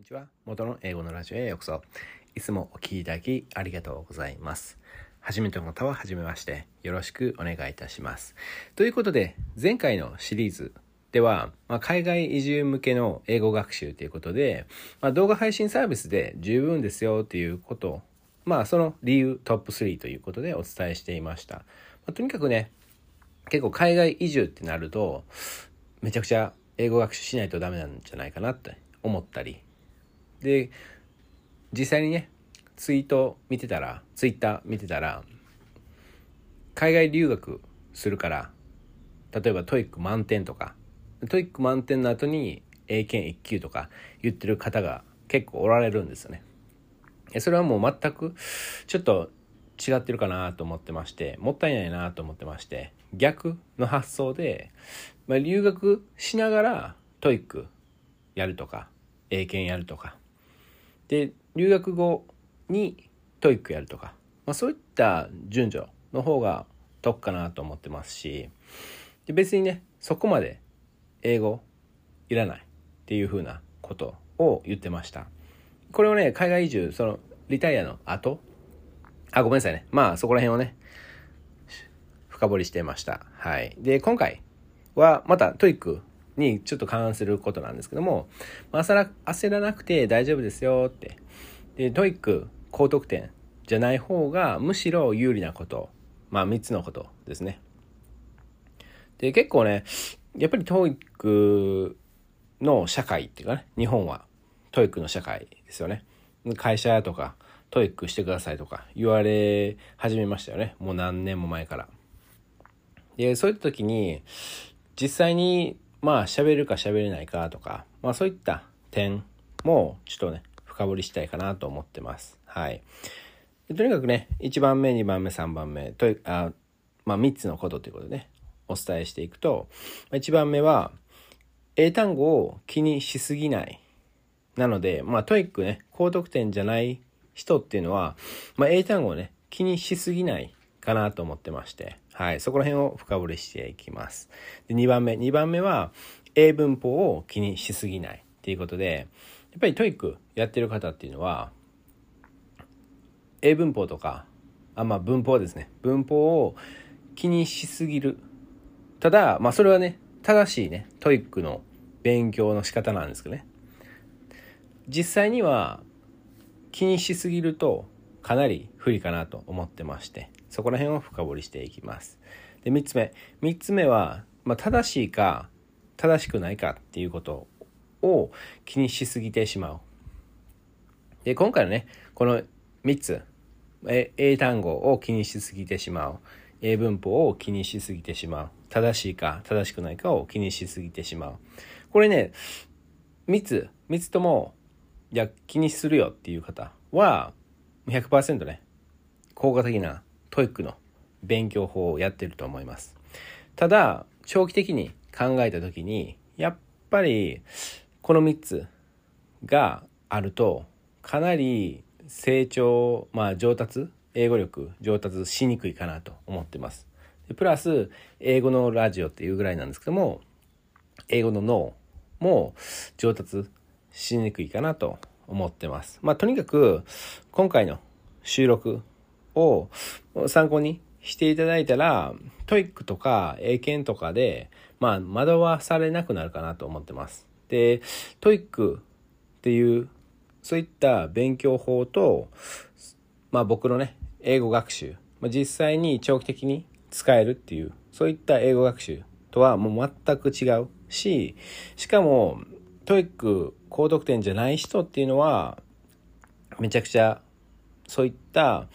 んにちは。元の英語のラジオへようこそ。いつもお聞きいただきありがとうございます。初めての方は初めまして、よろしくお願いいたします。ということで、前回のシリーズでは、まあ、海外移住向けの英語学習ということで、まあ、動画配信サービスで十分ですよということ、まあ、その理由トップ3ということでお伝えしていました。まあ、とにかくね、結構海外移住ってなると、めちゃくちゃ英語学習しないとダメなんじゃないかなって思ったりで実際にねツイート見てたらツイッター見てたら海外留学するから例えば TOEIC 満点とか TOEIC 満点の後に英検1級とか言ってる方が結構おられるんですよね。それはもう全くちょっと違ってるかなと思ってましてもったいないなと思ってまして逆の発想で、まあ、留学しながら TOEIC やるとか英検やるとかで留学後に TOEIC やるとか、まあ、そういった順序の方が得かなと思ってますし。で別にねそこまで英語いらないっていうふうなことを言ってました。これをね海外移住そのリタイアの後？あごめんなさいね。まあそこら辺をね深掘りしてました。はい。で今回はまた TOEIC にちょっと関することなんですけども、焦ら焦らなくて大丈夫ですよって。で、 TOEIC 高得点じゃない方がむしろ有利なこと。まあ3つのことですね。で、結構ね、やっぱり TOEIC の社会っていうかね、日本は TOEIC の社会ですよね。会社とかTOEICしてくださいとか言われ始めましたよね。もう何年も前から。で、そういった時に、実際にまあ喋るか喋れないかとか、まあそういった点もちょっとね、深掘りしたいかなと思ってます。はい。とにかくね、1番目、2番目、3番目、とあまあ3つのことということでね、お伝えしていくと、1番目は、英単語を気にしすぎない。なので、まあ TOEICね、高得点じゃない人っていうのは、まあ英単語をね、気にしすぎないかなと思ってまして、はい、そこら辺を深掘りしていきます。で2番目、2番目は、英文法を気にしすぎないっていうことで、やっぱり TOEICやってる方っていうのは、英文法とか、あ、まあ文法ですね。文法を気にしすぎる。ただ、まあそれはね、正しいね、 TOEICの勉強の仕方なんですけどね。実際には気にしすぎるとかなり不利かなと思ってまして、そこら辺を深掘りしていきます。で、3つ目。3つ目は、まあ、正しいか、正しくないかっていうことを気にしすぎてしまう。で、今回のね、この3つ、英単語を気にしすぎてしまう。英文法を気にしすぎてしまう。正しいか、正しくないかを気にしすぎてしまう。これね、3つ、3つとも、いや、気にするよっていう方は、100%ね、効果的な TOEICの勉強法をやってると思います。ただ、長期的に考えた時に、やっぱり、この3つがあると、かなり成長、まあ上達、英語力上達しにくいかなと思ってます。プラス、英語脳ラジオっていうぐらいなんですけども、英語脳も上達しにくいかなと思ってます。まあとにかく、今回の収録を参考にしていただいたら、 TOEICとか英検とかで、まあ、惑わされなくなるかなと思ってます。で、 TOEICっていう、そういった勉強法と、まあ僕のね、英語学習、まあ、実際に長期的に使えるっていう、そういった英語学習とはもう全く違うし、しかも、 TOEIC高得点じゃない人っていうのは、めちゃくちゃ、そういった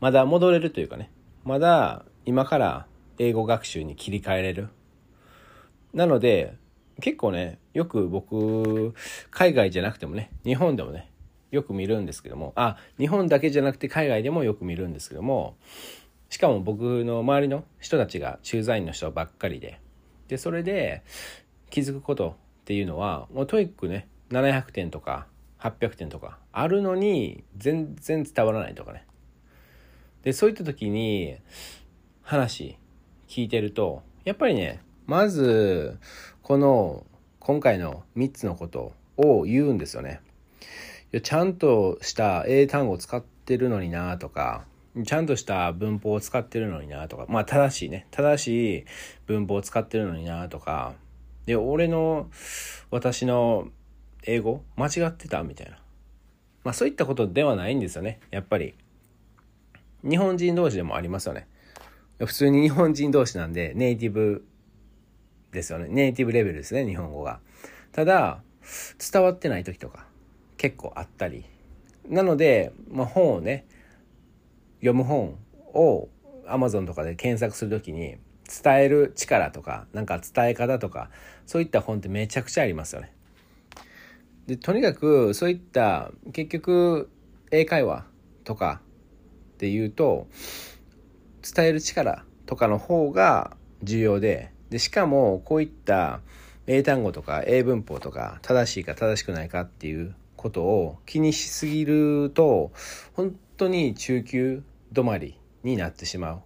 まだ戻れるというかね、まだ今から英語学習に切り替えれる。なので、結構ね、よく僕、海外じゃなくてもね、日本でもね、よく見るんですけども、あ、日本だけじゃなくて海外でもよく見るんですけども、しかも僕の周りの人たちが駐在員の人ばっかりで、で、それで気づくことっていうのは、もう TOEICね、700点とか800点とかあるのに全然伝わらないとかね。で、そういった時に話聞いてると、やっぱりね、まず、この今回の3つのことを言うんですよね。ちゃんとした英単語を使ってるのになとかちゃんとした文法を使ってるのになとかまあ正しいね。正しい文法を使ってるのになとかで俺の私の英語間違ってたみたいな。まあそういったことではないんですよねやっぱり。日本人同士でもありますよね。普通に日本人同士なんでネイティブですよね。ネイティブレベルですね日本語が。ただ伝わってない時とか結構あったり。なので、まあ、本をね読む本を Amazon とかで検索する時に伝える力とかなんか伝え方とかそういった本ってめちゃくちゃありますよね。でとにかくそういった結局英会話とかっていうと伝える力とかの方が重要ででしかもこういった英単語とか英文法とか正しいか正しくないかっていうことを気にしすぎると本当に中級止まりになってしまう。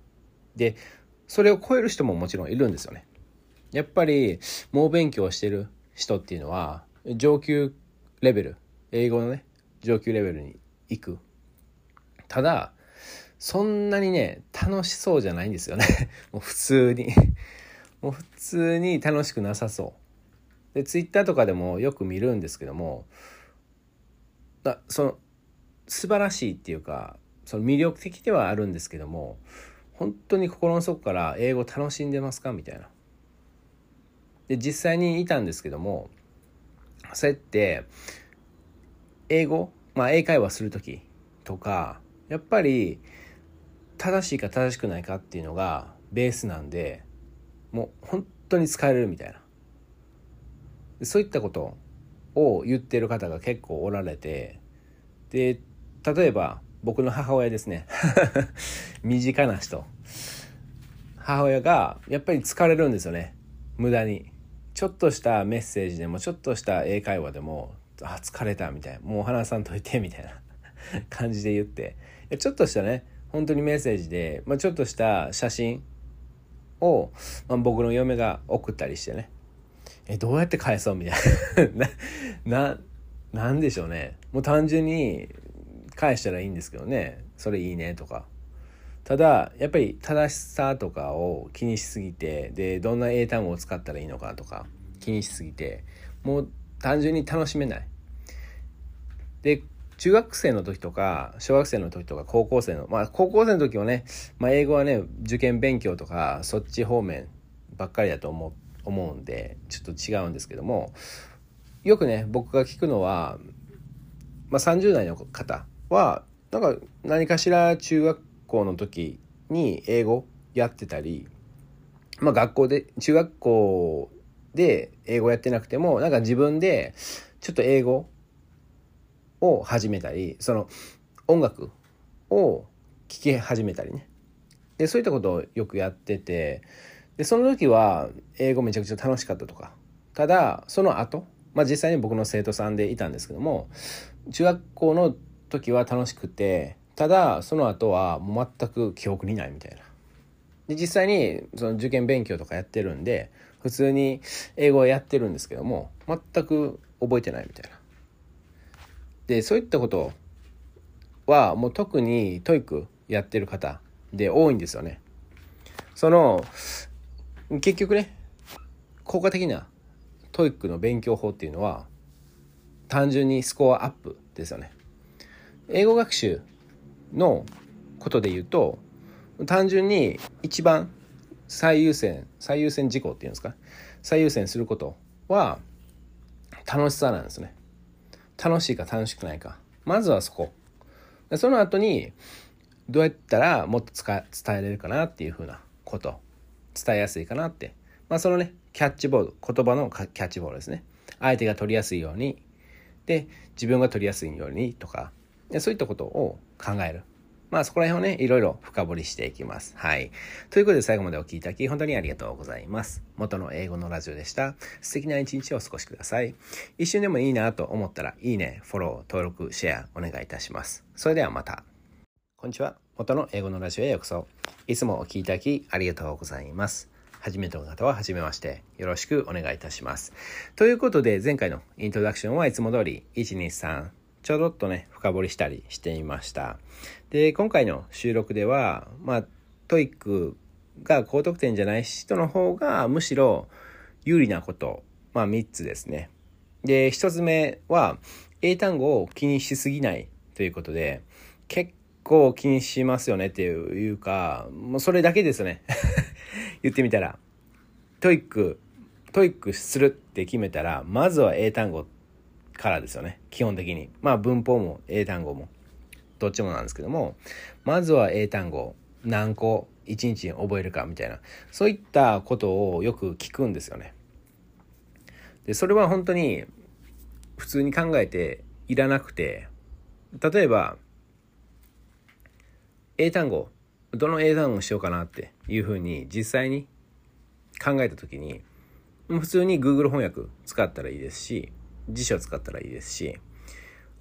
でそれを超える人ももちろんいるんですよね。やっぱり猛勉強してる人っていうのは上級レベル英語のね上級レベルに行くただそんなにね楽しそうじゃないんですよね。もう普通に。もう普通に楽しくなさそう。でツイッターとかでもよく見るんですけどもだその素晴らしいっていうかその魅力的ではあるんですけども本当に心の底から英語楽しんでますか？みたいな。で実際にいたんですけどもそうやって英語、まあ、英会話する時とかやっぱり正しいか正しくないかっていうのがベースなんでもう本当に使えるみたいな。そういったことを言ってる方が結構おられてで例えば僕の母親ですね。身近な人。母親がやっぱり疲れるんですよね。無駄に。ちょっとしたメッセージでもちょっとした英会話でも「あ疲れた」みたいな「もう話さんといて」みたいな。感じで言って。ちょっとしたね本当にメッセージで、まあ、ちょっとした写真を、まあ、僕の嫁が送ったりしてね。えどうやって返そうみたいな。ななんでしょうね。もう単純に返したらいいんですけどね。それいいねとか。ただやっぱり正しさとかを気にしすぎてでどんな英単語を使ったらいいのかとか気にしすぎてもう単純に楽しめない。で中学生の時とか小学生の時とか高校生のまあ高校生の時はね、まあ、英語はね受験勉強とかそっち方面ばっかりだと思う思うんでちょっと違うんですけどもよくね僕が聞くのは、まあ、30代の方はなんか何かしら中学校の時に英語やってたり、まあ、学校で中学校で英語やってなくてもなんか自分でちょっと英語を始めたりその音楽を聴き始めたりね。でそういったことをよくやっててでその時は英語めちゃくちゃ楽しかったとか。ただその後、まあ実際に僕の生徒さんでいたんですけども中学校の時は楽しくてただその後はもう全く記憶にないみたいな。で実際にその受験勉強とかやってるんで普通に英語をやってるんですけども全く覚えてないみたいな。でそういったことはもう特に TOEICやってる方で多いんですよね。その結局ね効果的な TOEICの勉強法っていうのは単純にスコアアップですよね。英語学習のことで言うと単純に一番最優先最優先事項っていうんですか最優先することは楽しさなんですね。楽しいか楽しくないか。まずはそこ。その後にどうやったらもっと伝えれるかなっていうふうなこと。伝えやすいかなって。まあそのねキャッチボール。言葉のキャッチボールですね。相手が取りやすいように。で自分が取りやすいようにとか。そういったことを考える。まあそこら辺をね、いろいろ深掘りしていきます。はい。ということで最後までお聴きいただき本当にありがとうございます。元の英語のラジオでした。素敵な一日をお過ごしください。一瞬でもいいなと思ったら、いいね、フォロー、登録、シェアお願いいたします。それではまた。こんにちは。元の英語脳ラジオへようこそ。いつもお聴きいただきありがとうございます。初めての方は初めまして。よろしくお願いいたします。ということで、前回のイントロダクションはいつも通り、123ちょろっとね、深掘りしたりしていました。で、今回の収録では、まあ、 TOEICが高得点じゃない人の方がむしろ有利なこと、まあ3つですね。で、1つ目は、英単語を気にしすぎないということで、結構気にしますよねっていうか、もうそれだけですね。言ってみたら。 TOEIC、TOEICするって決めたら、まずは英単語からですよね。基本的に。まあ文法も英単語も。どっちもなんですけども、まずは英単語何個一日に覚えるかみたいな、そういったことをよく聞くんですよね。で、それは本当に普通に考えていらなくて、例えば、英単語、どの英単語をしようかなっていうふうに実際に考えた時に普通に Google 翻訳使ったらいいですし辞書使ったらいいですし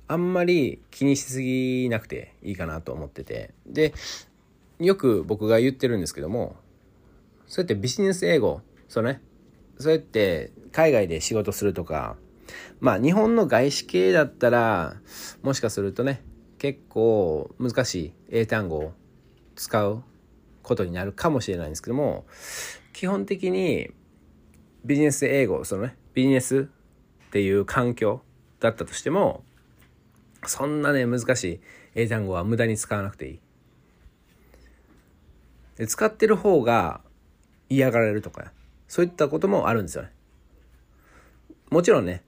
あんまり気にしすぎなくていいかなと思ってて。でよく僕が言ってるんですけどもそうやってビジネス英語そうね。そうやって海外で仕事するとかまあ日本の外資系だったらもしかするとね結構難しい英単語を使うことになるかもしれないんですけども基本的にビジネス英語そのねビジネスっていう環境だったとしてもそんなね難しい英単語は無駄に使わなくていいで使ってる方が嫌がられるとかそういったこともあるんですよねもちろんね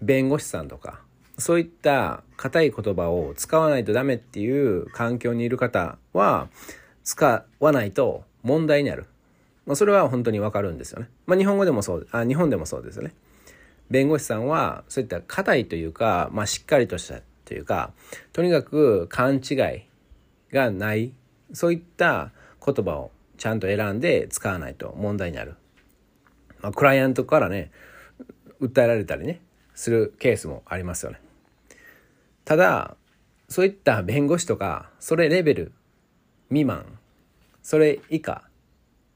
弁護士さんとかそういった硬い言葉を使わないとダメっていう環境にいる方は使わないと問題になる。まあ、それは本当にわかるんですよね。まあ、日本語でもそうあ、日本でもそうですよね。弁護士さんはそういった硬いというか、まあ、しっかりとしたというか、とにかく勘違いがない、そういった言葉をちゃんと選んで使わないと問題になる。まあ、クライアントからね、訴えられたりね、するケースもありますよね。ただ、そういった弁護士とか、それレベル未満、それ以下、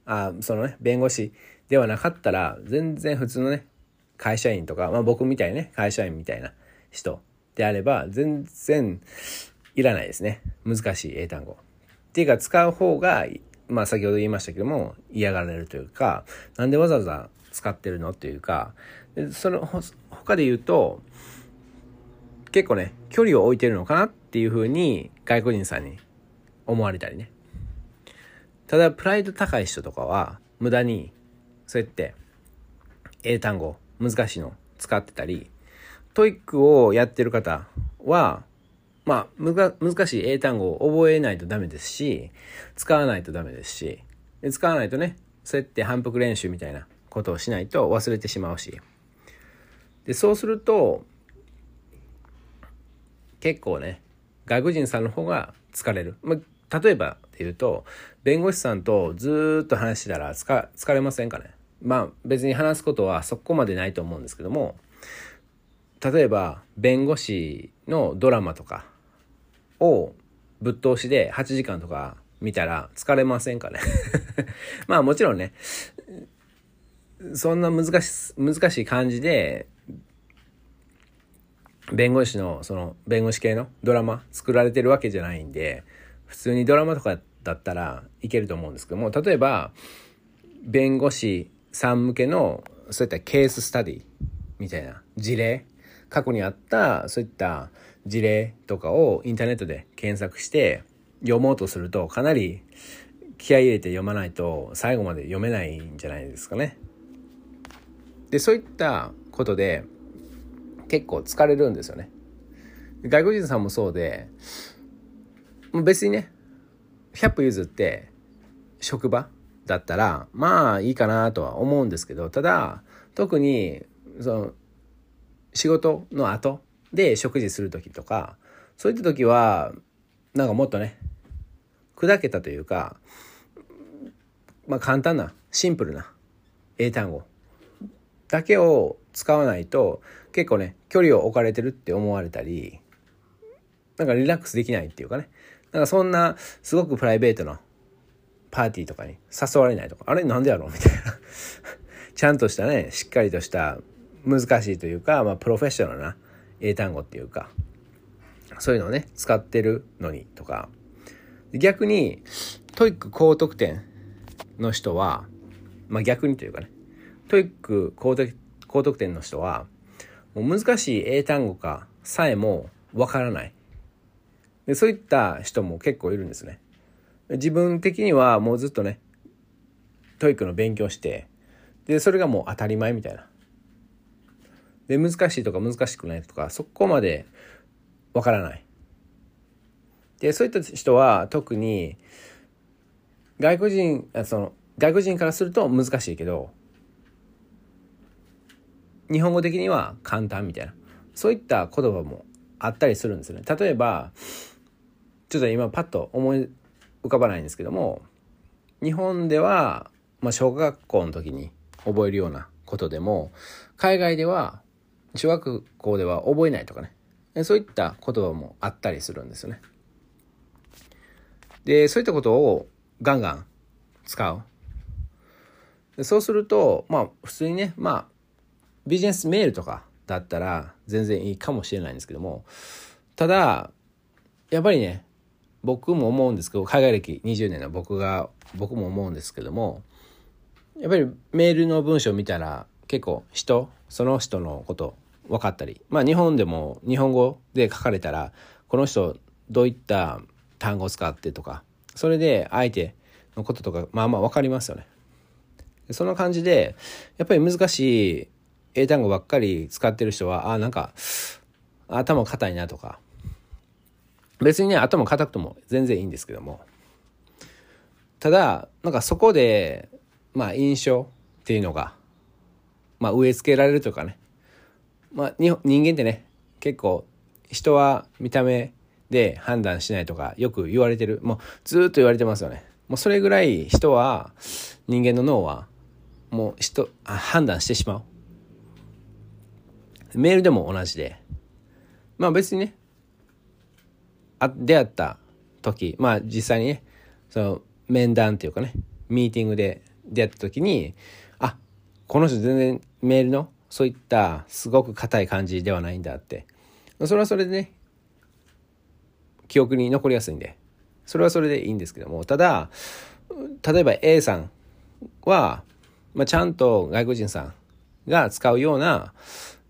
あそのね、弁護士ではなかったら、全然普通のね、会社員とか、まあ僕みたいね、会社員みたいな人であれば、全然いらないですね。難しい英単語。っていうか、使う方が、まあ先ほど言いましたけども、嫌がられるというか、なんでわざわざ使ってるのっていうか、その他で言うと、結構ね、距離を置いてるのかなっていうふうに外国人さんに思われたりね。ただ、プライド高い人とかは、無駄に、そうやって、英単語、難しいの使ってたり、 TOEICをやってる方は、まあ、難しい英単語を覚えないとダメですし、使わないとダメですし、で使わないとね、そうやって反復練習みたいなことをしないと忘れてしまうし。で、そうすると、結構ね、外国人さんの方が疲れる。まあ、例えばで言うと、弁護士さんとずっと話してたら疲れませんかね？まあ別に話すことはそこまでないと思うんですけども、例えば弁護士のドラマとかをぶっ通しで8時間とか見たら疲れませんかね？まあもちろんね、そんな難し、難しい感じで、弁護士の、その、弁護士系のドラマ作られてるわけじゃないんで、普通にドラマとかだったらいけると思うんですけども、例えば、弁護士さん向けの、そういったケーススタディみたいな事例、過去にあったそういった事例とかをインターネットで検索して読もうとするとかなり気合い入れて読まないと最後まで読めないんじゃないですかね。で、そういったことで結構疲れるんですよね。外国人さんもそうで、もう別にね、100歩譲って職場だったら、まあいいかなとは思うんですけど、ただ、特に、その、仕事の後で食事する時とか、そういった時は、なんかもっとね、砕けたというか、まあ簡単な、シンプルな英単語だけを使わないと結構ね距離を置かれてるって思われたりなんかリラックスできないっていうかねなんかそんなすごくプライベートなパーティーとかに誘われないとかあれなんでやろうみたいな。ちゃんとしたねしっかりとした難しいというか、まあ、プロフェッショナルな英単語っていうかそういうのをね、使ってるのにとか。逆に、 TOEIC高得点の人は、まあ逆にというかね、 TOEIC高得高得点の人は、もう難しい英単語かさえもわからない。でそういった人も結構いるんですね。自分的にはもうずっとね、 TOEICの勉強して、で、それがもう当たり前みたいな。で、難しいとか難しくないとか、そこまでわからない。で、そういった人は特に、外国人、あその、外国人からすると難しいけど、日本語的には簡単みたいな。そういった言葉もあったりするんですよね。例えば、ちょっと今パッと思い浮かばないんですけども、日本では、まあ、小学校の時に覚えるようなことでも、海外では、小学校では覚えないとかね。そういった言葉もあったりするんですよね。で、そういったことをガンガン使う。でそうすると、まあ普通にね、まあビジネスメールとかだったら全然いいかもしれないんですけども、ただ、やっぱりね、僕も思うんですけど、海外歴20年の僕が、僕も思うんですけども、やっぱりメールの文章を見たら結構人、その人のこと分かったり、まあ日本でも日本語で書かれたら、この人どういった単語を使ってとか、それで相手のこととか、まあまあ分かりますよね。その感じで、やっぱり難しい英単語ばっかり使ってる人は、あ、なんか、頭硬いなとか、別にね、頭硬くても全然いいんですけども、ただ、なんかそこで、まあ印象っていうのが、まあ植え付けられるというかね、まあ人間ってね、結構人は見た目で判断しないとかよく言われてる。もうずっと言われてますよね。もうそれぐらい人は、人間の脳はもう人、判断してしまう。メールでも同じで。まあ別にね、あ出会った時、まあ実際にね、その面談っていうかね、ミーティングで出会った時に、あ、この人全然メールのそういったすごく硬い感じではないんだって。それはそれでね、記憶に残りやすいんで、それはそれでいいんですけども、ただ、例えば A さんは、まあ、ちゃんと外国人さんが使うような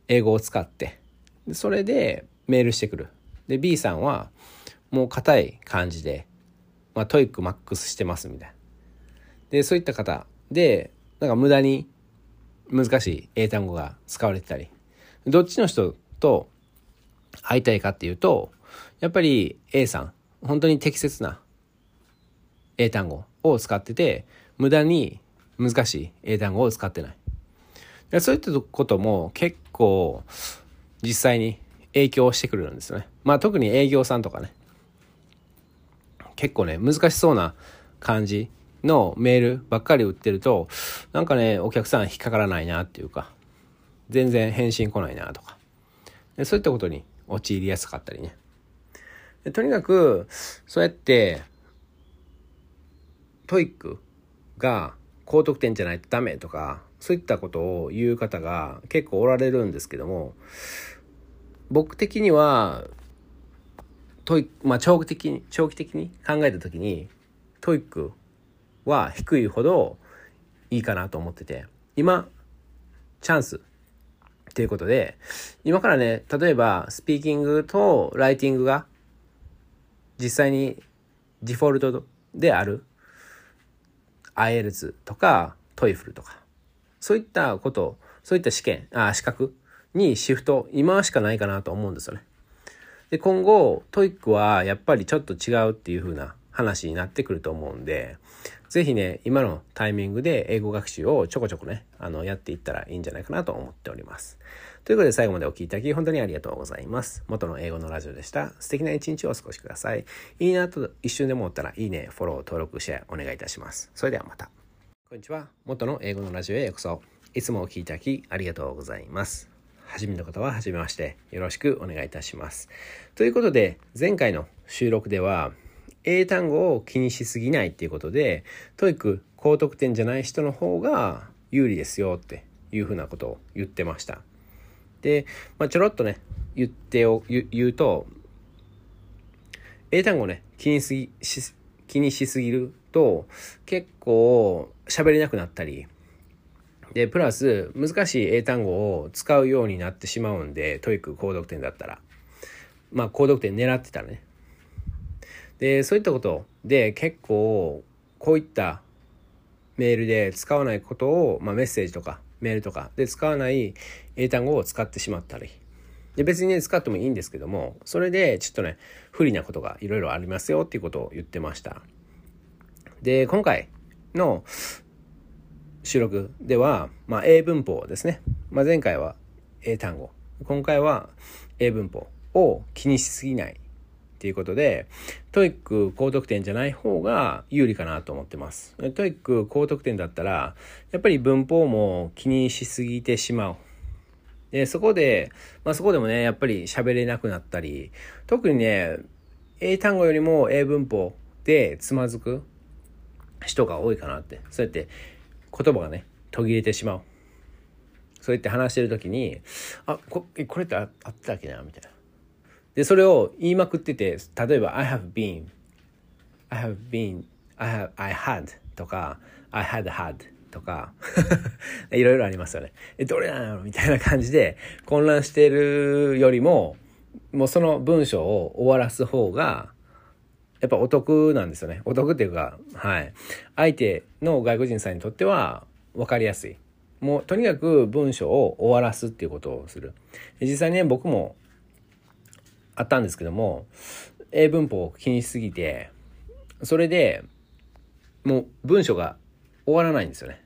英語を使って、それでメールしてくる。で、B さんは、もう硬い感じで、まあ、 TOEIC マックスしてますみたいな。で、そういった方で、なんか無駄に難しい英単語が使われてたり、どっちの人と会いたいかっていうと、やっぱり A さん、本当に適切な英単語を使ってて、無駄に難しい英単語を使ってない。そういったことも結構実際に影響してくるんですよね。まあ特に営業さんとかね。結構ね、難しそうな感じのメールばっかり売ってると、なんかね、お客さん引っかからないなっていうか、全然返信来ないなとか。そういったことに陥りやすかったりね。とにかく、そうやって、 TOEIC が高得点じゃないとダメとか、そういったことを言う方が結構おられるんですけども、僕的には、トイまあ長期的に、長期的に考えた時に、 TOEIC は低いほどいいかなと思ってて、今、チャンス。っていうことで、今からね、例えばスピーキングとライティングが実際にデフォルトである IELTS とか TOEFL とか。そういったことそういった試験あ資格にシフト今しかないかなと思うんですよね。で今後 TOEIC はやっぱりちょっと違うっていう風な話になってくると思うんで是非ね今のタイミングで英語学習をちょこちょこねあのやっていったらいいんじゃないかなと思っております。ということで最後までお聴きいただき本当にありがとうございます。元の英語のラジオでした。素敵な一日をお過ごしください。いいなと一瞬でも思ったらいいね、フォロー、登録、シェアお願いいたします。それではまた。こんにちは。元の英語のラジオへようこそ。いつもお聴きいただきありがとうございます。初めの方は初めまして。よろしくお願いいたします。ということで、前回の収録では、英単語を気にしすぎないっていうことで、 TOEIC 高得点じゃない人の方が有利ですよっていうふうなことを言ってました。で、まあ、ちょろっとね、言ってお、言うと、英単語ね気にすぎし気にしすぎると結構喋れなくなったりでプラス難しい英単語を使うようになってしまうんで TOEIC 高得点だったらまあ高得点狙ってたらねでそういったことで結構こういったメールで使わないことを、まあ、メッセージとかメールとかで使わない英単語を使ってしまったり。で別にね使ってもいいんですけどもそれでちょっとね不利なことがいろいろありますよっていうことを言ってました。で今回の収録では、まあ、英文法ですね、まあ、前回は英単語。今回は英文法を気にしすぎない。っていうことで、 TOEIC 高得点じゃない方が有利かなと思ってます。 TOEIC 高得点だったら、やっぱり文法も気にしすぎてしまう。で、そこで、まあそこでもね、やっぱり喋れなくなったり、特にね、英単語よりも英文法でつまずく人が多いかなって。そうやって言葉がね、途切れてしまう。そうやって話してる時に、あ、ここれってあったっけなみたいな。で、それを言いまくってて、例えば、I have been, I have been, I have, I had とか、I had had とか いろいろありますよね。え、どれなのみたいな感じで混乱してるよりも、もうその文章を終わらす方が、やっぱお得なんですよね。お得っていうか、はい。相手の外国人さんにとっては分かりやすい。もうとにかく文章を終わらすっていうことをする。実際ね、僕もあったんですけども、英文法を気にしすぎて、それでもう文章が終わらないんですよね。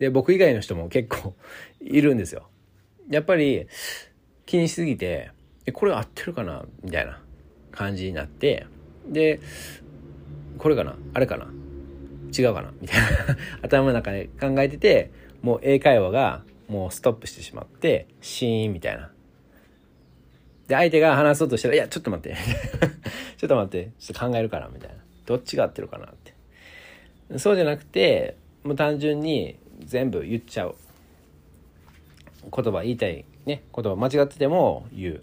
で、僕以外の人も結構 いるんですよ。やっぱり気にしすぎて、え、これ合ってるかな？みたいな感じになって、で、これかな？あれかな？違うかな？みたいな 頭の中で考えてて、もう英会話がもうストップしてしまって、シーンみたいな。で、相手が話そうとしたら、いや、ちょっと待って。ちょっと待って。ちょっと考えるから、みたいな。どっちが合ってるかなって。そうじゃなくて、もう単純に全部言っちゃう。言葉言いたい、ね、言葉間違ってても言う。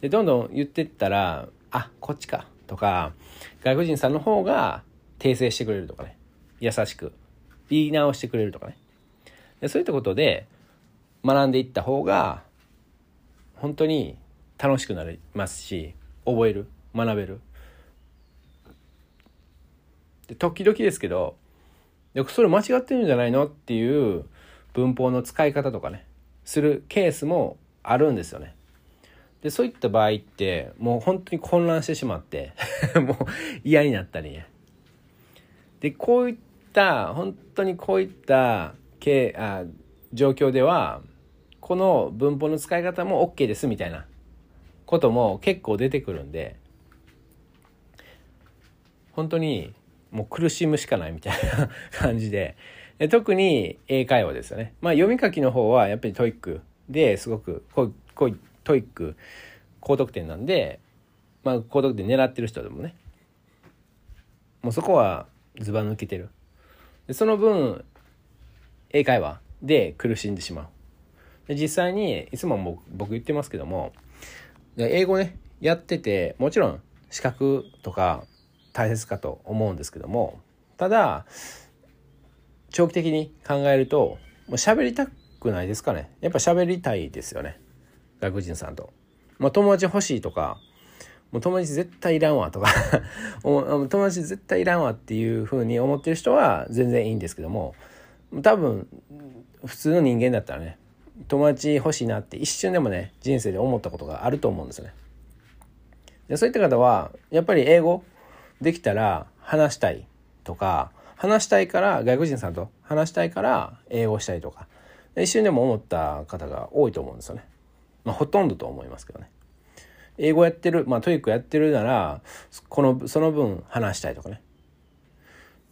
で、どんどん言ってったら、あ、こっちか。とか、外国人さんの方が訂正してくれるとかね。優しく。言い直してくれるとかね。でそういったことで学んでいった方が、本当に楽しくなりますし覚える学べるで時々ですけどそれ間違ってるんじゃないのっていう文法の使い方とかねするケースもあるんですよね。でそういった場合ってもう本当に混乱してしまって もう嫌になったりね。でこういった本当にこういったけあ状況ではこの文法の使い方も OK ですみたいなことも結構出てくるんで本当にもう苦しむしかないみたいな 感じで。で特に英会話ですよね。まあ読み書きの方はやっぱり TOEIC ですごくここ TOEIC 高得点なんで、まあ、高得点狙ってる人でもね。もうそこはずば抜けてる。でその分英会話で苦しんでしまう。で実際にいつも僕言ってますけどもで英語ねやっててもちろん資格とか大切かと思うんですけどもただ長期的に考えるともう喋りたくないですかねやっぱ喋りたいですよね外国人さんと。まあ、友達欲しいとかもう友達絶対いらんわとか 友達絶対いらんわっていうふうに思ってる人は全然いいんですけども多分普通の人間だったらね友達欲しいなって一瞬でもね人生で思ったことがあると思うんですね。でそういった方はやっぱり英語できたら話したいとか話したいから外国人さんと話したいから英語したいとか一瞬でも思った方が多いと思うんですよね。まあ、ほとんどと思いますけどね。英語やってる、まあ、 TOEIC やってるなら、この、その分話したいとかね。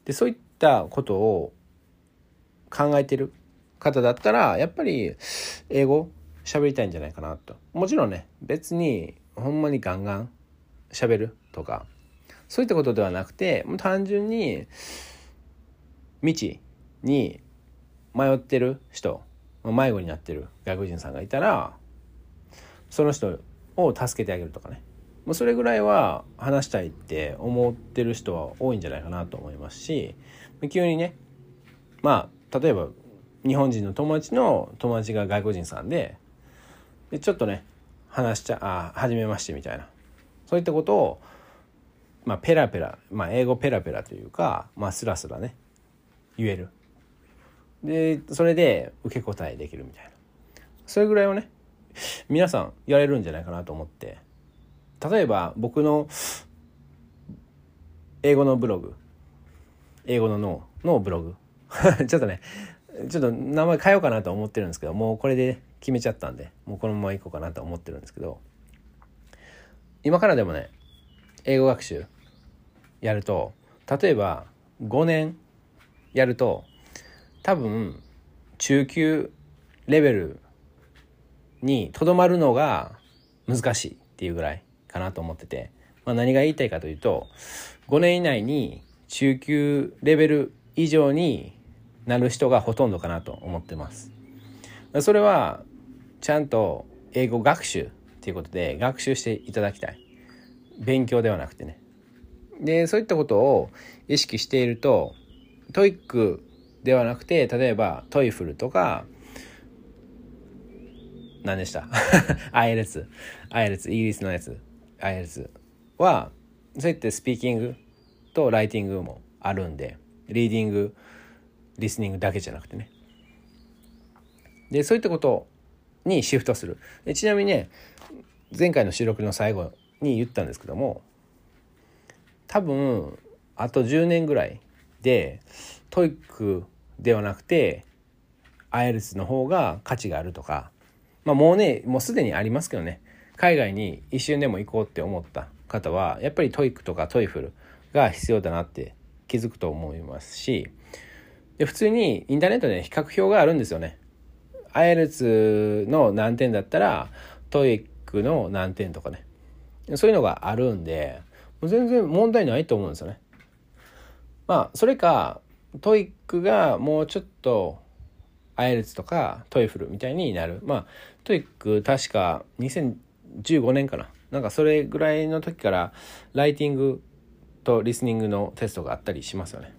で、そういったことを考えてる方だったらやっぱり英語喋りたいんじゃないかなと。もちろんね別にほんまにガンガン喋るとかそういったことではなくてもう単純に未知に迷ってる人迷子になってる外国人さんがいたらその人を助けてあげるとかね。もうそれぐらいは話したいって思ってる人は多いんじゃないかなと思いますし急にねまあ例えば日本人の友達の友達が外国人さんででちょっとね話しちゃあ初めましてみたいな。そういったことをまあペラペラ、まあ、英語ペラペラというか、まあ、スラスラね言える。でそれで受け答えできるみたいな。それぐらいはね皆さんやれるんじゃないかなと思って。例えば僕の英語のブログ。英語の脳。のブログ。ちょっとねちょっと名前変えようかなと思ってるんですけどもうこれで決めちゃったんでもうこのままいこうかなと思ってるんですけど今からでもね英語学習やると例えば5年やると多分中級レベルにとどまるのが難しいっていうぐらいかなと思ってて、まあ、何が言いたいかというと5年以内に中級レベル以上になる人がほとんどかなと思ってます。それはちゃんと英語学習っていうことで学習していただきたい。勉強ではなくてね。で、そういったことを意識していると、 TOEIC ではなくて、例えば TOEFL とか、何でした ?IELTS。IELTS、イギリスのやつ。IELTS は、そういったスピーキングとライティングもあるんで、リーディング、リスニングだけじゃなくてね。で、そういったことにシフトする。でちなみにね、前回の収録の最後に言ったんですけども、多分、あと10年ぐらいで、 TOEIC ではなくて、 IELTS の方が価値があるとか、まあもうね、もうすでにありますけどね、海外に一瞬でも行こうって思った方は、やっぱり TOEIC とか TOEFLが必要だなって気づくと思いますし、で普通にインターネットで、比較表があるんですよね。 IELTS の何点だったら、 TOEIC の何点とかね。そういうのがあるんで、もう全然問題ないと思うんですよね。まあ、それか、 TOEIC がもうちょっと、 IELTS とか TOEFL みたいになる。まあ、 TOEIC 確か2015年かな。なんかそれぐらいの時から、ライティングとリスニングのテストがあったりしますよね。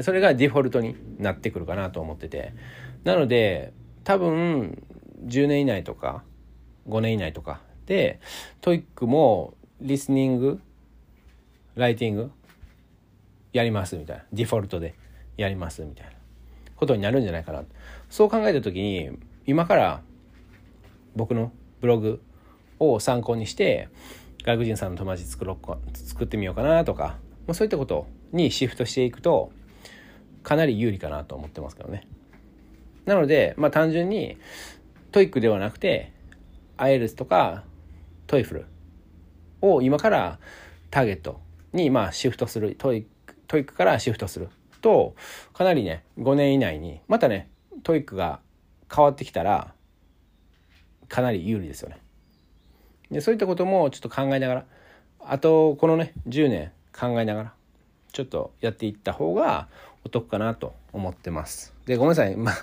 それがデフォルトになってくるかなと思ってて。なので多分10年以内とか5年以内とかで TOEIC もリスニングライティングやりますみたいな。デフォルトでやりますみたいな。ことになるんじゃないかな。そう考えた時に今から僕のブログを参考にして外国人さんの友達作ろうか作ってみようかなとかそういったことにシフトしていくとかなり有利かなと思ってますけどね。なので、まあ単純に TOEIC ではなくて、 IELTS とか TOEFL を今からターゲットにまあシフトする、 TOEIC、TOEIC からシフトすると、かなりね、5年以内に、またね、TOEICが変わってきたら、かなり有利ですよね。で、そういったこともちょっと考えながら、あと、このね、10年考えながら、ちょっとやっていった方がお得かなと思ってます。で、ごめんなさい。まあ、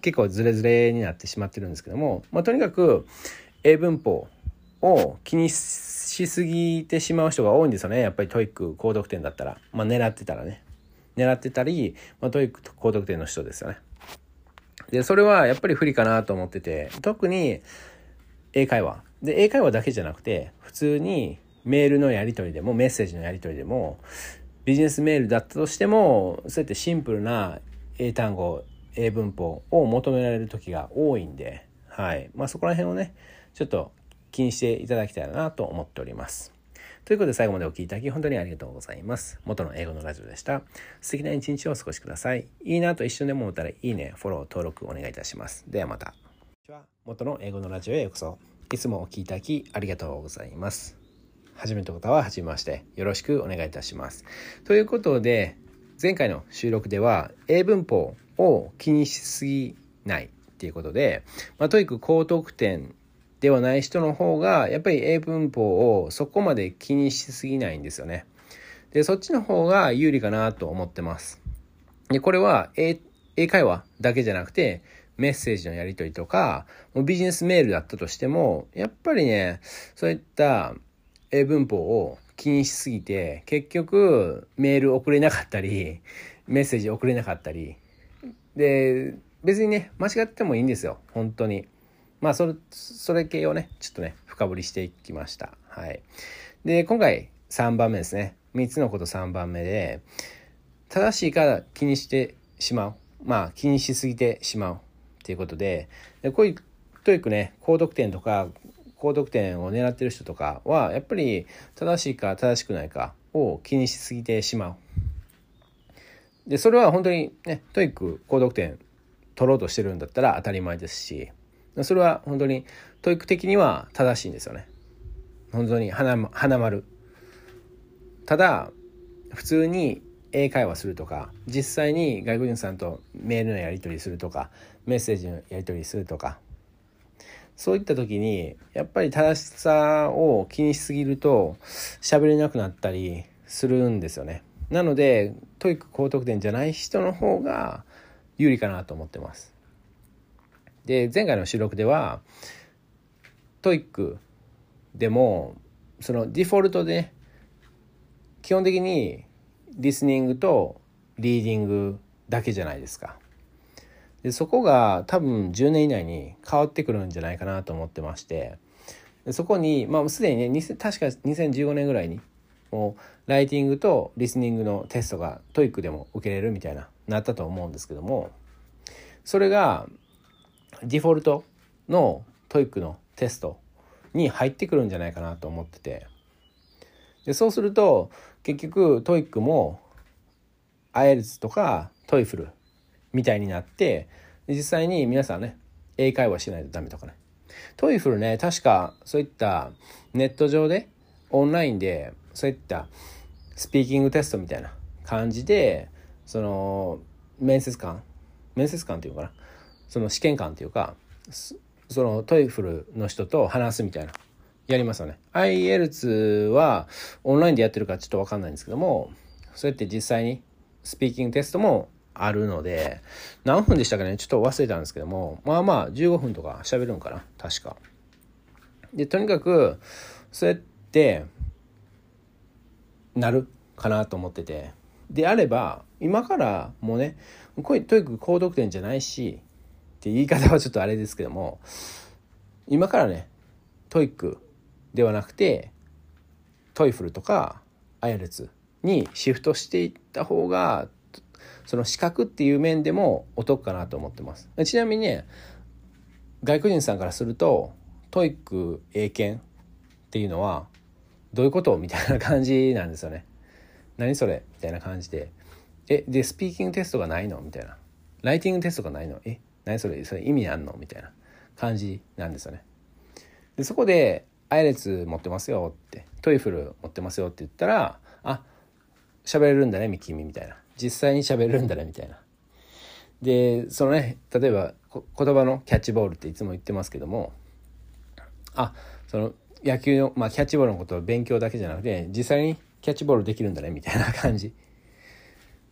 結構ズレズレになってしまってるんですけども、まあ、とにかく、英文法を気にしすぎてしまう人が多いんですよね。やっぱり TOEIC高得点だったら。まあ、狙ってたらね。狙ってたり、まあ、 TOEIC高得点の人ですよね。で、それはやっぱり不利かなと思ってて、特に英会話。で、英会話だけじゃなくて、普通にメールのやり取りでも、メッセージのやり取りでも、ビジネスメールだったとしてもそうやってシンプルな英単語英文法を求められる時が多いんで、はいまあ、そこら辺をねちょっと気にしていただきたいなと思っております。ということで最後までお聴きいただき本当にありがとうございます。元の英語のラジオでした。素敵な一日をお過ごしください。いいなと一瞬でも思ったらいいね、フォロー、登録お願いいたします。ではまた。元の英語のラジオへようこそ。いつもお聴きいただきありがとうございます。初めての方は初めまして。よろしくお願いいたします。ということで、前回の収録では、英文法を気にしすぎないっていうことで、まあ、とにかく高得点ではない人の方が、やっぱり英文法をそこまで気にしすぎないんですよね。で、そっちの方が有利かなと思ってます。で、これは英会話だけじゃなくて、メッセージのやり取りとか、ビジネスメールだったとしても、やっぱりね、そういった文法を気にしすぎて結局メール送れなかったりメッセージ送れなかったり。で別にね間違ってもいいんですよ。本当に。まあそれそれ系をねちょっとね深掘りしていきました。はい。で今回3番目ですね。3つのこと3番目で正しいから気にしてしまう。まあ気にしすぎてしまうっていうことででこういうとにかくね高得点とか高得点を狙ってる人とかはやっぱり正しいか正しくないかを気にしすぎてしまう。でそれは本当にね TOEIC高得点取ろうとしてるんだったら当たり前ですしそれは本当に TOEIC的には正しいんですよね。本当に花花丸。ただ普通に英会話するとか実際に外国人さんとメールのやり取りするとかメッセージのやり取りするとかそういった時にやっぱり正しさを気にしすぎると喋れなくなったりするんですよね。なので TOEIC高得点じゃない人の方が有利かなと思ってます。で前回の収録では TOEICでもそのデフォルトで、ね、基本的にリスニングとリーディングだけじゃないですか。でそこが多分10年以内に変わってくるんじゃないかなと思ってまして。そこにまあすでにね確か2015年ぐらいにもうライティングとリスニングのテストが TOEICでも受けれるみたいななったと思うんですけども。それがデフォルトの TOEICのテストに入ってくるんじゃないかなと思ってて。でそうすると結局 TOEICも IELTS とか TOEFLみたいになって実際に皆さんね英会話しないとダメとかね。 TOEFLね確かそういったネット上でオンラインでそういったスピーキングテストみたいな感じでその面接官面接官っていうかな？その試験官っていうかその TOEFLの人と話すみたいなやりますよね。IELTS はオンラインでやってるかちょっと分かんないんですけどもそうやって実際にスピーキングテストもあるので、何分でしたかね？ちょっと忘れたんですけども、まあまあ15分とか喋るんかな？確か。で、とにかく、そうやって、なるかなと思ってて。であれば、今からもうね、これとにかく高得点じゃないし、って言い方はちょっとあれですけども、今からね、 TOEICではなくて、 TOEFLとか IELTSにシフトしていった方がその資格っていう面でもお得かなと思ってます。ちなみにね外国人さんからすると TOEIC英検っていうのはどういうことみたいな感じなんですよね。何それ？みたいな感じで。えでスピーキングテストがないの？みたいな。ライティングテストがないの？え何それ？それ意味あんの？みたいな感じなんですよね。でそこで「アイレツ持ってますよ」って「トイフル持ってますよ」って言ったら「あ喋れるんだね君」みたいな。実際に喋るんだねみたいな。でそのね例えば言葉のキャッチボールっていつも言ってますけどもあその野球の、まあ、キャッチボールのことを勉強だけじゃなくて実際にキャッチボールできるんだねみたいな感じ。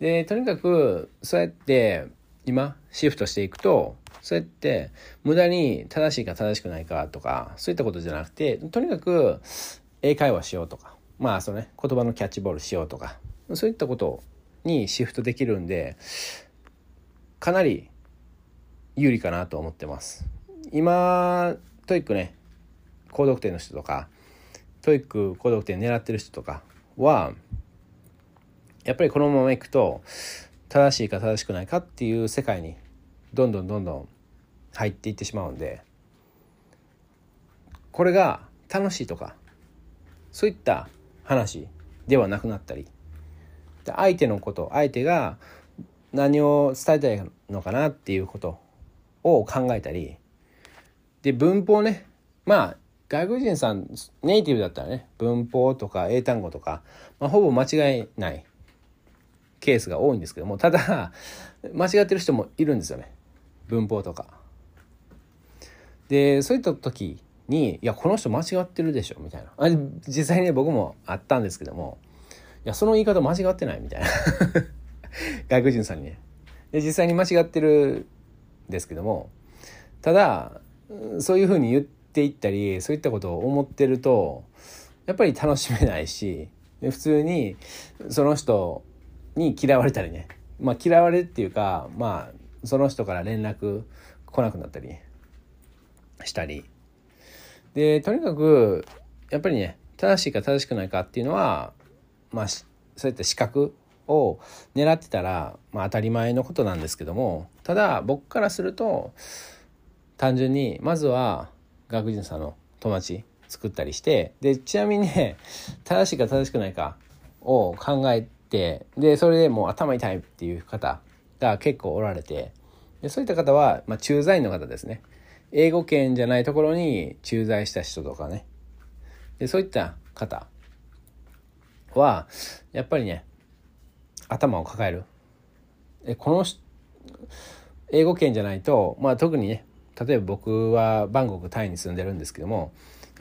でとにかくそうやって今シフトしていくとそうやって無駄に正しいか正しくないかとかそういったことじゃなくてとにかく英会話しようとかまあそのね言葉のキャッチボールしようとかそういったことをにシフトできるんでかなり有利かなと思ってます。今 TOEICね高得点の人とか TOEIC高得点狙ってる人とかはやっぱりこのままいくと正しいか正しくないかっていう世界にどんどんどんどん入っていってしまうんでこれが楽しいとかそういった話ではなくなったりで相手のこと相手が何を伝えたいのかなっていうことを考えたりで文法ねまあ外国人さんネイティブだったらね文法とか英単語とか、まあ、ほぼ間違いないケースが多いんですけどもただ間違ってる人もいるんですよね文法とか。でそういった時に「いやこの人間違ってるでしょ」みたいなあ実際にね僕もあったんですけどもや、その言い方間違ってないみたいな。外国人さんにね。で、実際に間違ってるんですけども、ただ、そういうふうに言っていったり、そういったことを思ってると、ややっぱり楽しめないし普通にその人に嫌われたりね。まあ嫌われるっていうかまあその人から連絡来なくなったりしたり。でとにかくやっぱりね正しいか正しくないかっていうのはまあそういった資格を狙ってたら、まあ、当たり前のことなんですけどもただ僕からすると単純にまずは学人さんの友達作ったりしてでちなみにね正しいか正しくないかを考えてでそれでもう頭痛いっていう方が結構おられてでそういった方は、まあ、駐在員の方ですね。英語圏じゃないところに駐在した人とかね。でそういった方はやっぱりね頭を抱える。えこの英語圏じゃないと、まあ、特にね例えば僕はバンコクタイに住んでるんですけども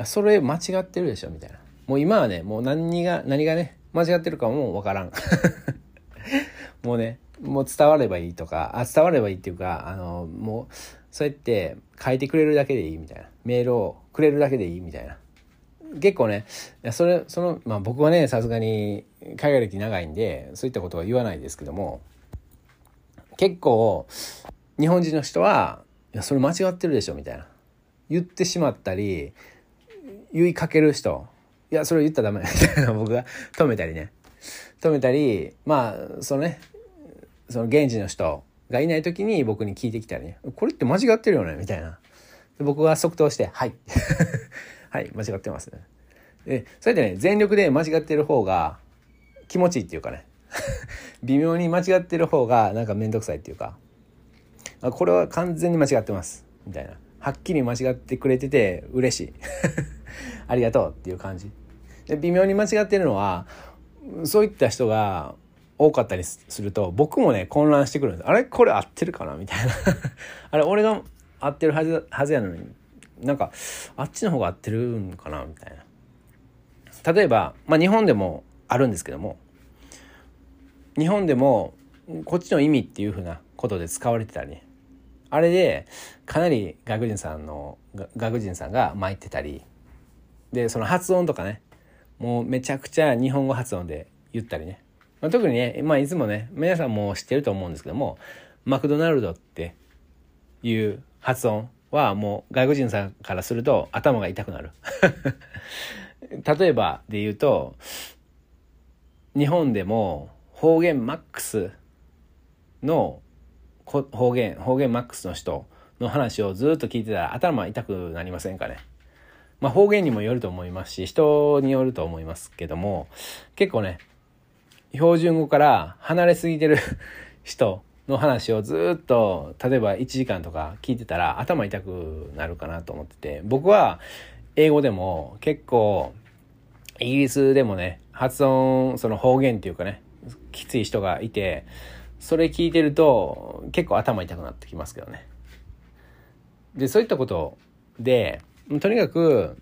それ間違ってるでしょみたいな。もう今はねもう何が何がね間違ってるかもわからん。もうねもう伝わればいいとかあ伝わればいいっていうかあのもうそうやって書いてくれるだけでいいみたいな。メールをくれるだけでいいみたいな。結構ねそれそのまあ僕はねさすがに海外歴長いんでそういったことは言わないですけども結構日本人の人はいやそれ間違ってるでしょみたいな。言ってしまったり言いかける人いやそれ言ったらダメ みたいな僕が止めたりね。止めたりまあそのねその現地の人がいない時に僕に聞いてきたりね。これって間違ってるよねみたいな。僕は即答して「はい。はい間違ってますね」でそれでね全力で間違ってる方が気持ちいいっていうかね。微妙に間違ってる方がなんか面倒くさいっていうか。あこれは完全に間違ってます。みたいな。はっきり間違ってくれてて嬉しい。ありがとうっていう感じ。で微妙に間違ってるのはそういった人が多かったりすると僕もね混乱してくるんです。あれこれ合ってるかな？みたいな。あれ俺が合ってるはずはずやのに。なんかあっちの方が合ってるんかなみたいな。例えば、まあ、日本でもあるんですけども日本でもこっちの意味っていうふうなことで使われてたり、あれでかなり外国人さんの外国人さんが巻いてたりでその発音とかねもうめちゃくちゃ日本語発音で言ったりね、まあ、特にね、まあ、いつもね皆さんも知ってると思うんですけどもマクドナルドっていう発音はもう外国人さんからすると頭が痛くなる。例えばで言うと日本でも方言マックスの方言方言マックスの人の話をずっと聞いてたら頭痛くなりませんかね。まあ方言にもよると思いますし人によると思いますけども結構ね標準語から離れすぎてる人の話をずっと例えば1時間とか聞いてたら頭痛くなるかなと思ってて僕は英語でも結構イギリスでもね発音その方言っていうかねきつい人がいてそれ聞いてると結構頭痛くなってきますけどね。で、そういったことで、とにかく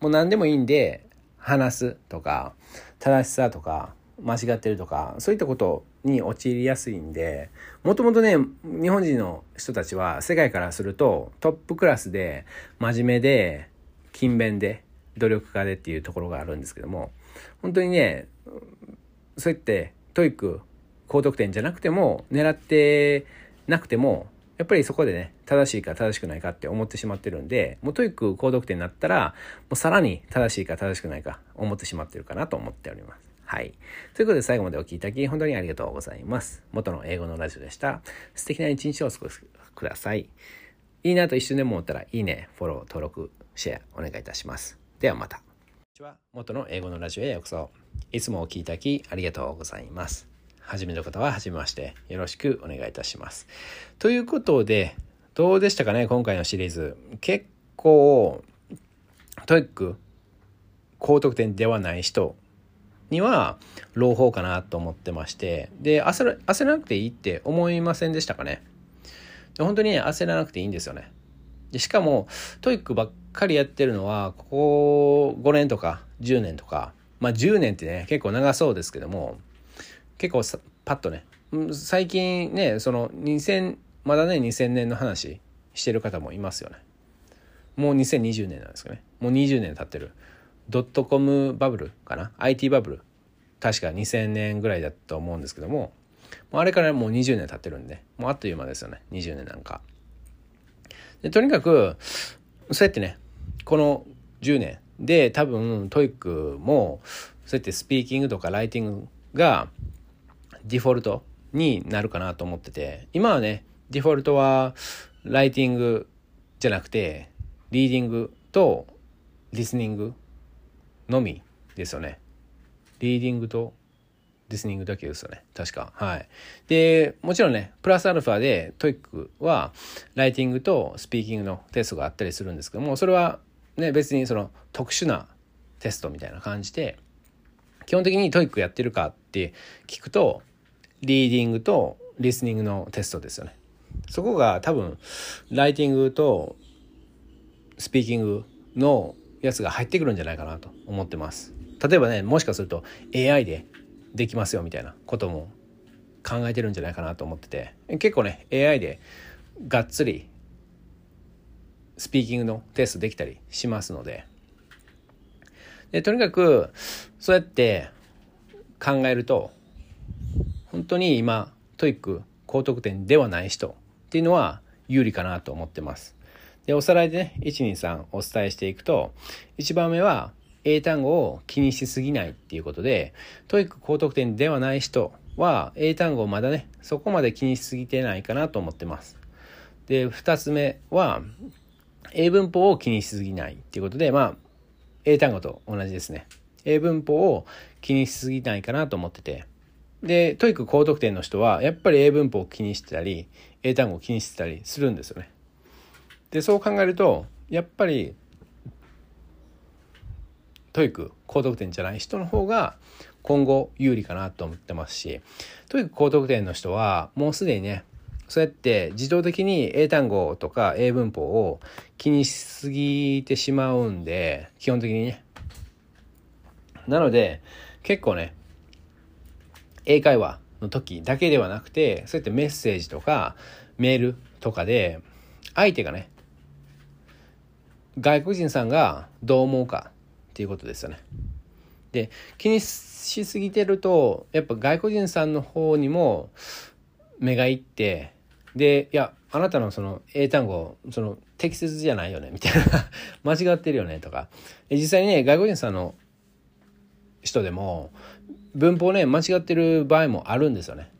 もう何でもいいんで話すとか正しさとか間違ってるとかそういったことに陥りやすいんでもともとね日本人の人たちは世界からするとトップクラスで真面目で勤勉で努力家でっていうところがあるんですけども本当にねそうやって TOEIC高得点じゃなくても狙ってなくてもやっぱりそこでね正しいか正しくないかって思ってしまってるんでもう TOEIC高得点になったらもうさらに正しいか正しくないか思ってしまってるかなと思っております。はい。ということで最後までお聴きいただき本当にありがとうございます。元の英語のラジオでした。素敵な一日をお過ごしください。いいなと一瞬でも思ったらいいね、フォロー、登録、シェアお願いいたします。ではまた。こんにちは。元の英語のラジオへようこそ。いつもお聴きいただきありがとうございます。初めの方は初めまして。よろしくお願いいたします。ということで、どうでしたかね今回のシリーズ。結構、 TOEIC高得点ではない人には朗報かなと思ってまして、で、焦ら焦らなくていいって思いませんでしたかね。本当にね、焦らなくていいんですよね。でしかも、 TOEICばっかりやってるのは、ここ5年とか10年とか、まあ10年ってね、結構長そうですけども、結構さパッとね最近ねその2000まだね2000年の話してる方もいますよね。もう2020年なんですかね。もう20年経ってる。ドットコムバブルかな？IT バブル。確か2000年ぐらいだと思うんですけども。もあれからもう20年経ってるんで。もうあっという間ですよね。20年なんか。でとにかくそうやってねこの10年で多分 TOEICもそうやってスピーキングとかライティングがデフォルトになるかなと思ってて。今はねデフォルトはライティングじゃなくてリーディングとリスニングのみですよね。リーディングとリスニングだけですよね。確か。はい。でもちろんねプラスアルファで TOEICはライティングとスピーキングのテストがあったりするんですけどもそれはね別にその特殊なテストみたいな感じで基本的に TOEICやってるかって聞くとリーディングとリスニングのテストですよね。そこが多分ライティングとスピーキングのやつが入ってくるんじゃないかなと思ってます。例えばねもしかすると AI でできますよみたいなことも考えてるんじゃないかなと思ってて。結構ね AI でがっつりスピーキングのテストできたりしますので。でとにかくそうやって考えると本当に今 TOEIC高得点ではない人っていうのは有利かなと思ってます。でおさらいでね123お伝えしていくと1番目は英単語を気にしすぎないっていうことでTOEIC高得点ではない人は英単語をまだねそこまで気にしすぎてないかなと思ってます。で2つ目は英文法を気にしすぎないっていうことでまあ英単語と同じですね。英文法を気にしすぎないかなと思ってて。で、 TOEIC高得点の人は、やっぱり英文法を気にしてたり、英単語を気にしてたりするんですよね。で、そう考えると、やっぱり、TOEIC高得点じゃない人の方が今後有利かなと思ってますし、 TOEIC高得点の人はもうすでにね、そうやって自動的に英単語とか英文法を気にしすぎてしまうんで、基本的にね。なので、結構ね、英会話の時だけではなくて、そうやってメッセージとかメールとかで、相手がね、外国人さんがどう思うかっていうことですよね。で、気にしすぎてると、やっぱ外国人さんの方にも目がいって、で、いや、あなたのその英単語、その適切じゃないよね、みたいな 間違ってるよね、とか。実際にね、外国人さんの人でも、文法ね、間違ってる場合もあるんですよね。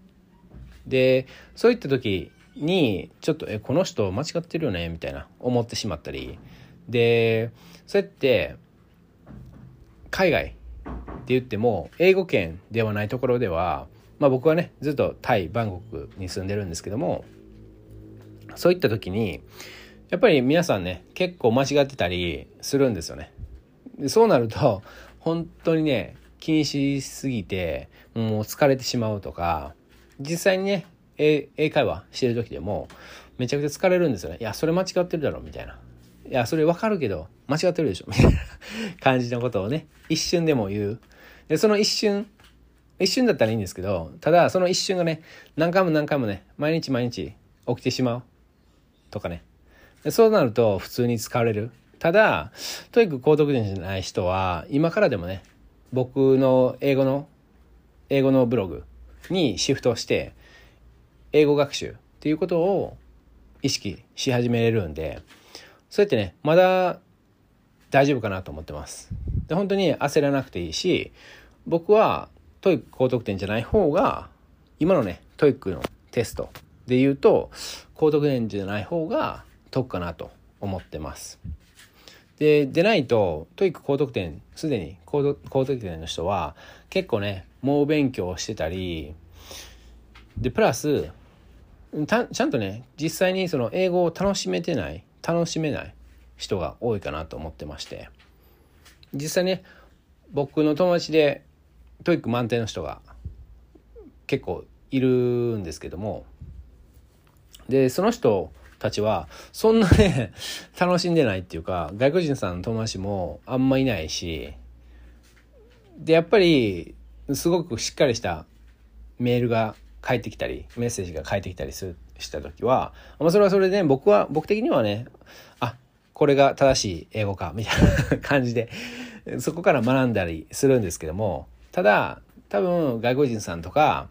で、そういった時に、ちょっと、え、この人間違ってるよね、みたいな思ってしまったり。で、そうやって、海外って言っても、英語圏ではないところでは、まあ僕はね、ずっとタイ、バンコクに住んでるんですけども、そういった時にやっぱり皆さんね結構間違ってたりするんですよね。でそうなると本当にね気にしすぎてもう疲れてしまうとか実際にね英会話してる時でもめちゃくちゃ疲れるんですよね。いやそれ間違ってるだろみたいな。いやそれわかるけど間違ってるでしょみたいな 感じのことをね一瞬でも言う。でその一瞬一瞬だったらいいんですけどただその一瞬がね何回も何回もね毎日毎日起きてしまうとかね。でそうなると普通に疲れる。ただ、 TOEIC高得点じゃない人は、今からでもね、僕の英語の、英語のブログにシフトして、英語学習っていうことを意識し始めれるんで、そうやってね、まだ大丈夫かなと思ってます。で、本当に焦らなくていいし、僕は TOEIC高得点じゃない方が、今のね、 TOEICのテストで言うと高得点じゃない方が得かなと思ってます。で、でないと、 TOEIC高得点、すでに高得点の人は結構ね、猛勉強してたり、で、プラス、ちゃんとね、実際にその英語を楽しめてない、楽しめない人が多いかなと思ってまして、実際ね、僕の友達で TOEIC満点の人が結構いるんですけども、で、その人たちは、そんなね、楽しんでないっていうか、外国人さんの友達もあんまいないし、で、やっぱり、すごくしっかりしたメールが返ってきたり、メッセージが返ってきたりするした時は、まあ、それはそれで、ね、僕は、僕的にはね、あ、これが正しい英語か、みたいな感じで、そこから学んだりするんですけどもただ多分外国人さんとか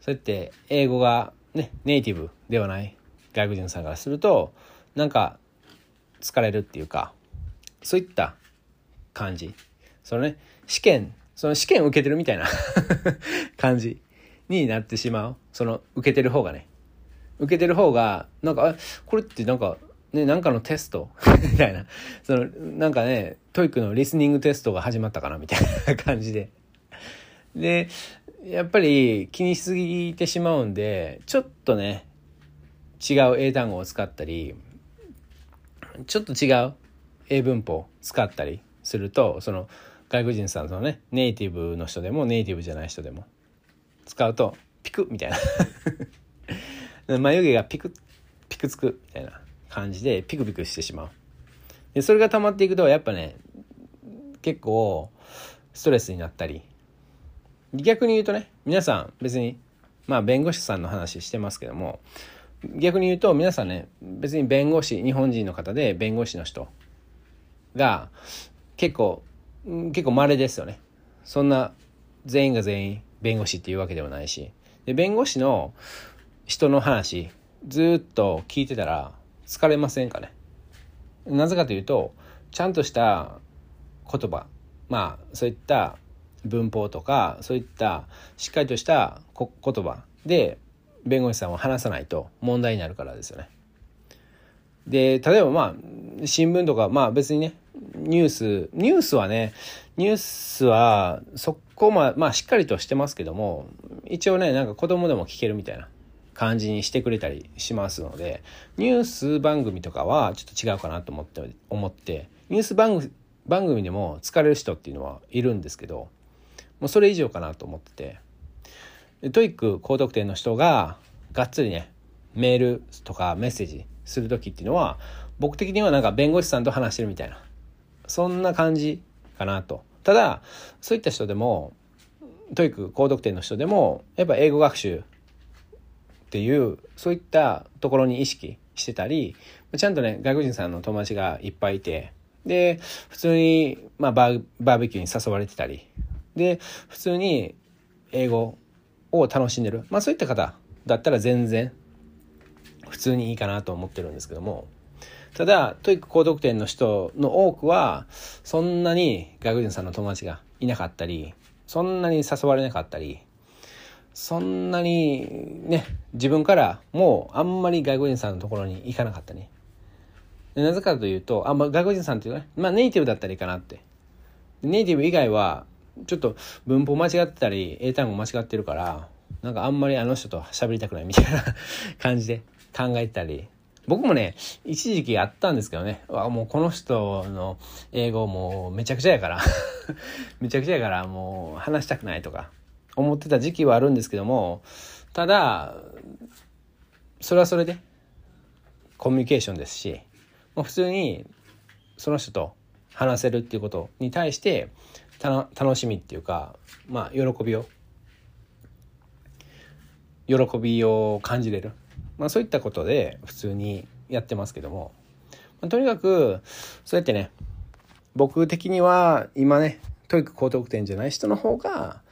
そうやって英語がねネイティブではない外国人さんからするとなんか疲れるっていうかそういった感じ。そのね試験その試験受けてるみたいな 感じになってしまう。その受けてる方がね受けてる方がなんかこれってなんかねなんかのテスト？みたいな。そのなんかね TOEICのリスニングテストが始まったかなみたいな感じで。でやっぱり気にしすぎてしまうんでちょっとね違う英単語を使ったりちょっと違う英文法を使ったりするとその外国人さんのねネイティブの人でもネイティブじゃない人でも使うとピクッみたいな。眉毛がピクピクつくみたいな感じでピクピクしてしまう。でそれが溜まっていくとやっぱね結構ストレスになったり。逆に言うとね皆さん別にまあ弁護士さんの話してますけども逆に言うと皆さんね別に弁護士日本人の方で弁護士の人が結構結構稀ですよね。そんな全員が全員弁護士っていうわけではないし。で弁護士の人の話ずっと聞いてたら疲れませんかね？なぜかというとちゃんとした言葉まあそういった文法とかそういったしっかりとした言葉で弁護士さんを話さないと問題になるからですよね。で例えばまあ新聞とかまあ別にねニュースニュースはねニュースはそこままあしっかりとしてますけども一応ねなんか子供でも聞けるみたいな感じにしてくれたりしますのでニュース番組とかはちょっと違うかなと思って思って。ニュース番組番組でも疲れる人っていうのはいるんですけどもうそれ以上かなと思ってて。 TOEIC高得点の人ががっつりねメールとかメッセージする時っていうのは僕的にはなんか弁護士さんと話してるみたいなそんな感じかなと。ただそういった人でも TOEIC高得点の人でもやっぱ英語学習っていうそういったところに意識してたりちゃんとね外国人さんの友達がいっぱいいてで普通に、まあ、バーベキューに誘われてたりで普通に英語を楽しんでる、まあ、そういった方だったら全然普通にいいかなと思ってるんですけども。ただ TOEIC高得点の人の多くはそんなに外国人さんの友達がいなかったりそんなに誘われなかったりそんなにね自分からもうあんまり外国人さんのところに行かなかったりなぜかというとあ、まあ、外国人さんっていうね、まあ、ネイティブだったらいいかなって。ネイティブ以外はちょっと文法間違ってたり英単語間違ってるからなんかあんまりあの人と喋りたくないみたいな 感じで考えたり。僕もね一時期やったんですけどね。わもうこの人の英語もうめちゃくちゃやから。めちゃくちゃやからもう話したくないとか。思ってた時期はあるんですけどもただそれはそれでコミュニケーションですしもう普通にその人と話せるっていうことに対して楽しみっていうかまあ喜びを喜びを感じれる、まあ、そういったことで普通にやってますけども、まあ、とにかくそうやってね僕的には今ね TOEIC 高得点じゃない人の方が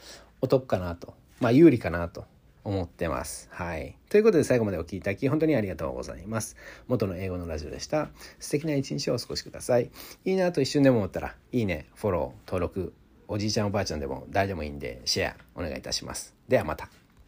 お得かなとまあ有利かなと思ってます。はい。ということで最後までお聴きいただき本当にありがとうございます。元の英語のラジオでした。素敵な一日をお過ごしください。いいなと一瞬でも思ったら、いいね、フォロー、登録、おじいちゃんおばあちゃんでも誰でもいいんでシェアお願いいたします。ではまた。